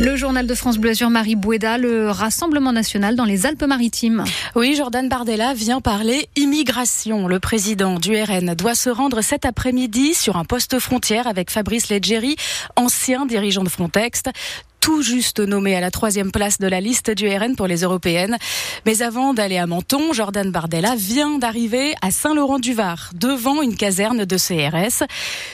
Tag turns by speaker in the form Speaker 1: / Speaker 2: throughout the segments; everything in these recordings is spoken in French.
Speaker 1: Le journal de France Bleu Azur, Marie Boueda, le Rassemblement national dans les Alpes-Maritimes.
Speaker 2: Oui, Jordan Bardella vient parler immigration. Le président du RN doit se rendre cet après-midi sur un poste frontière avec Fabrice Leggeri, ancien dirigeant de Frontex juste nommé à la troisième place de la liste du RN pour les européennes. Mais avant d'aller à Menton, Jordan Bardella vient d'arriver à Saint-Laurent-du-Var, devant une caserne de CRS.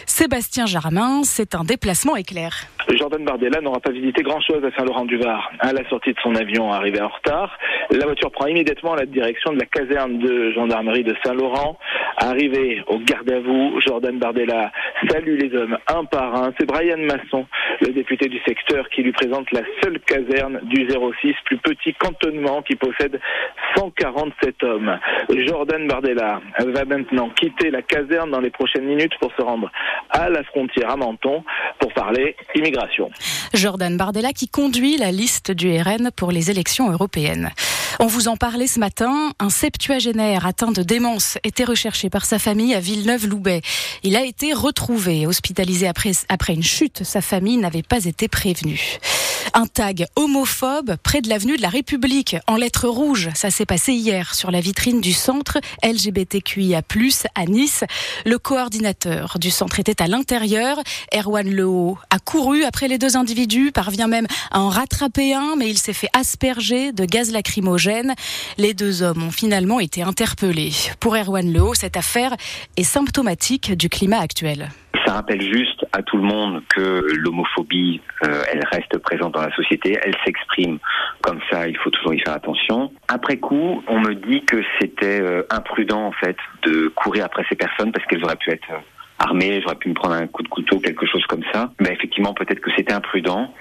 Speaker 2: Sébastien Jarmin, c'est un déplacement éclair.
Speaker 3: Jordan Bardella n'aura pas visité grand-chose à Saint-Laurent-du-Var. À la sortie de son avion, arrivé en retard, la voiture prend immédiatement la direction de la caserne de gendarmerie de Saint-Laurent. Arrivé au garde à vous, Jordan Bardella salue les hommes un par un. C'est Brian Masson, le député du secteur, qui lui présente la seule caserne du 06, plus petit cantonnement qui possède 147 hommes. Jordan Bardella va maintenant quitter la caserne dans les prochaines minutes pour se rendre à la frontière à Menton pour parler immigration.
Speaker 2: Jordan Bardella qui conduit la liste du RN pour les élections européennes. On vous en parlait ce matin. Un septuagénaire atteint de démence était recherché par sa famille à Villeneuve-Loubet. Il a été retrouvé, hospitalisé après, après une chute. Sa famille n'avait pas été prévenue. Un tag homophobe près de l'avenue de la République en lettres rouges. Ça s'est passé hier sur la vitrine du centre LGBTQIA+, à Nice. Le coordinateur du centre était à l'intérieur. Erwan Lehaut a couru après les deux individus, parvient même à en rattraper un, mais il s'est fait asperger de gaz lacrymogène. Les deux hommes ont finalement été interpellés. Pour Erwan Lehaut, cette affaire est symptomatique du climat actuel.
Speaker 4: Ça rappelle juste à tout le monde que l'homophobie, euh, elle reste présente dans la société, elle s'exprime comme ça, il faut toujours y faire attention. Après coup, on me dit que c'était euh, imprudent en fait de courir après ces personnes parce qu'elles auraient pu être euh, armées, j'aurais pu me prendre un coup de couteau, quelque chose comme ça. Mais effectivement, peut-être que c'était imprudent.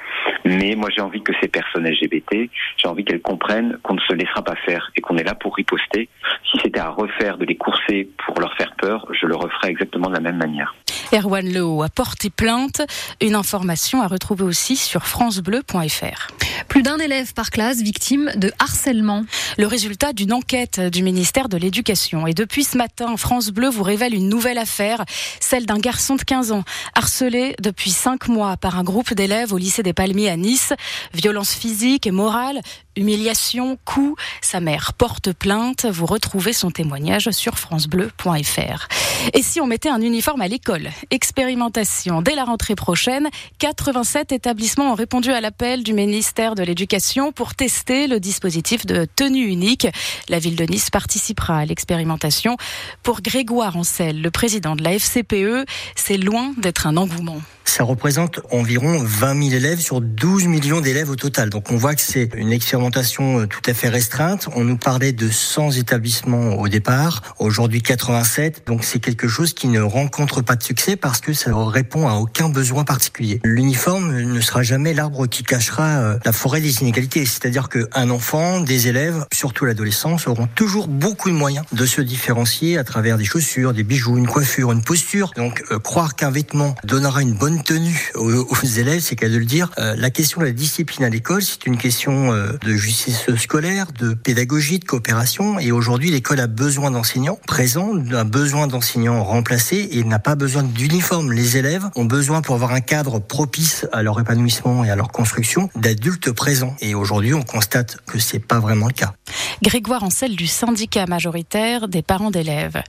Speaker 4: Mais moi, j'ai envie que ces personnes LGBT, j'ai envie qu'elles comprennent qu'on ne se laissera pas faire et qu'on est là pour riposter. Si c'était à refaire de les courser pour leur faire peur, je le referais exactement de la même manière.
Speaker 2: Erwan Lehaut a porté plainte. Une information à retrouver aussi sur francebleu.fr.
Speaker 1: Plus d'un élève par classe victime de harcèlement.
Speaker 2: Le résultat d'une enquête du ministère de l'Éducation. Et depuis ce matin, France Bleu vous révèle une nouvelle affaire, celle d'un garçon de 15 ans, harcelé depuis 5 mois par un groupe d'élèves au lycée des Palmiers à Nice. Violence physique et morale, humiliation, coups. Sa mère porte plainte. Vous retrouvez son témoignage sur francebleu.fr. Et si on mettait un uniforme à l'école? Expérimentation dès la rentrée prochaine. 87 établissements ont répondu à l'appel du ministère de l'Éducation pour tester le dispositif de tenue unique. La ville de Nice participera à l'expérimentation. Pour Grégoire Ancel, le président de la FCPE, c'est loin d'être un engouement
Speaker 5: ça représente environ 20 000 élèves sur 12 millions d'élèves au total. Donc on voit que c'est une expérimentation euh, tout à fait restreinte. On nous parlait de 100 établissements au départ, aujourd'hui 87. Donc c'est quelque chose qui ne rencontre pas de succès parce que ça répond à aucun besoin particulier. L'uniforme ne sera jamais l'arbre qui cachera euh, la forêt des inégalités. C'est-à-dire qu'un enfant, des élèves, surtout l'adolescence, auront toujours beaucoup de moyens de se différencier à travers des chaussures, des bijoux, une coiffure, une posture. Donc euh, croire qu'un vêtement donnera une bonne tenue aux, élèves, c'est qu'à de le dire. Euh, la question de la discipline à l'école, c'est une question euh, de justice scolaire, de pédagogie, de coopération. Et aujourd'hui, l'école a besoin d'enseignants présents, a besoin d'enseignants remplacés et n'a pas besoin d'uniforme. Les élèves ont besoin, pour avoir un cadre propice à leur épanouissement et à leur construction, d'adultes présents. Et aujourd'hui, on constate que c'est pas vraiment le cas.
Speaker 2: Grégoire Ancel du syndicat majoritaire des parents d'élèves.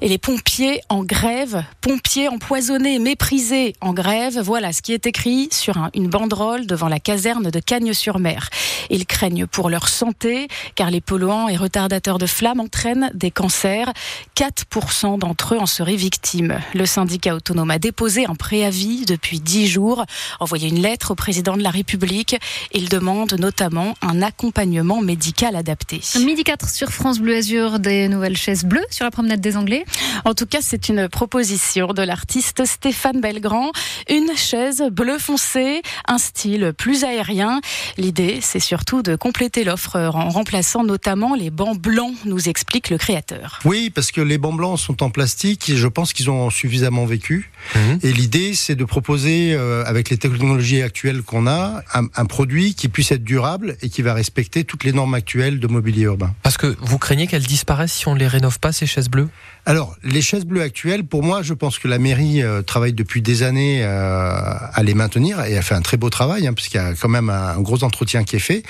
Speaker 2: Et les pompiers en grève, pompiers empoisonnés, méprisés en grève, voilà ce qui est écrit sur une banderole devant la caserne de Cagnes-sur-Mer. Ils craignent pour leur santé car les polluants et retardateurs de flammes entraînent des cancers. 4% d'entre eux en seraient victimes. Le syndicat autonome a déposé un préavis depuis 10 jours, envoyé une lettre au président de la République. Il demande notamment un accompagnement médical adapté.
Speaker 1: Midi 4 sur France Bleu Azur, des nouvelles chaises bleues sur la promenade des Anglais.
Speaker 2: En tout cas, c'est une proposition de l'artiste Stéphane Belgrand. Une chaise bleu foncé, un style plus aérien. L'idée, c'est surtout de compléter l'offre en remplaçant notamment les bancs blancs, nous explique le créateur.
Speaker 6: Oui, parce que les bancs blancs sont en plastique et je pense qu'ils ont suffisamment vécu. Mhm. Et l'idée, c'est de proposer, euh, avec les technologies actuelles qu'on a, un, un, produit qui puisse être durable et qui va respecter toutes les normes actuelles de mobilier urbain.
Speaker 7: Parce que vous craignez qu'elles disparaissent si on ne les rénove pas, ces chaises bleues?
Speaker 6: Alors, les chaises bleues actuelles, pour moi, je pense que la mairie euh, travaille depuis des années à les maintenir et elle fait un très beau travail, hein, puisqu'il y a quand même un, gros entretien qui est fait.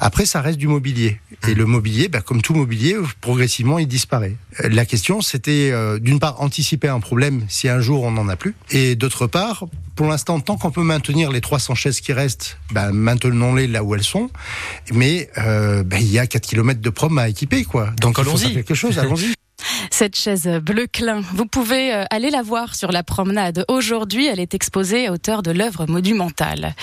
Speaker 6: Après, ça reste du mobilier. Et le mobilier, bah, comme tout mobilier, progressivement, il disparaît. La question, c'était d'une part anticiper un problème si un jour on n'en a plus, et d'autre part, pour l'instant, tant qu'on peut maintenir les 300 chaises qui restent, bah, maintenons-les là où elles sont. Mais bah, il y a 4 km de prom à équiper, quoi.
Speaker 7: Donc, allons-y.
Speaker 6: quelque chose, allons-y.
Speaker 2: Cette chaise bleu clin, vous pouvez euh, aller la voir sur la promenade. Aujourd'hui, elle est exposée à hauteur de l'œuvre monumentale.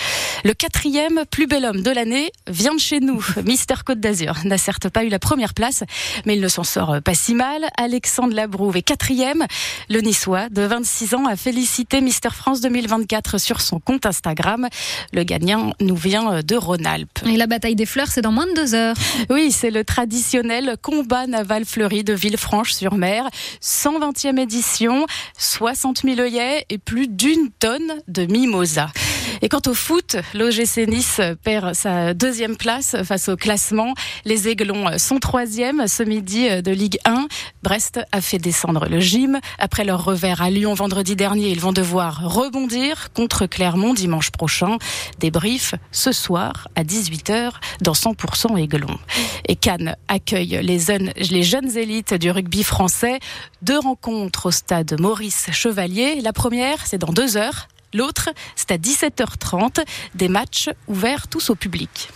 Speaker 2: Le quatrième plus bel homme de l'année vient de chez nous. Mister Côte d'Azur n'a certes pas eu la première place, mais il ne s'en sort pas si mal. Alexandre Labrouve est quatrième. Le Niçois de 26 ans a félicité Mister France 2024 sur son compte Instagram. Le gagnant nous vient de Rhône-Alpes.
Speaker 1: Et la bataille des fleurs, c'est dans moins de deux heures.
Speaker 2: Oui, c'est le traditionnel combat naval fleuri de Villefranche-sur-Mer. 120e édition, 60 000 œillets et plus d'une tonne de mimosa. Et quant au foot, l'OGC Nice perd sa deuxième place face au classement. Les Aiglons sont troisième ce midi de Ligue 1. Brest a fait descendre le gym. Après leur revers à Lyon vendredi dernier, ils vont devoir rebondir contre Clermont dimanche prochain. Débrief ce soir à 18h dans 100% Aiglon. Et Cannes accueille les jeunes élites du rugby français. Deux rencontres au stade Maurice Chevalier. La première, c'est dans deux heures L'autre, c'est à 17h30, des matchs ouverts tous au public.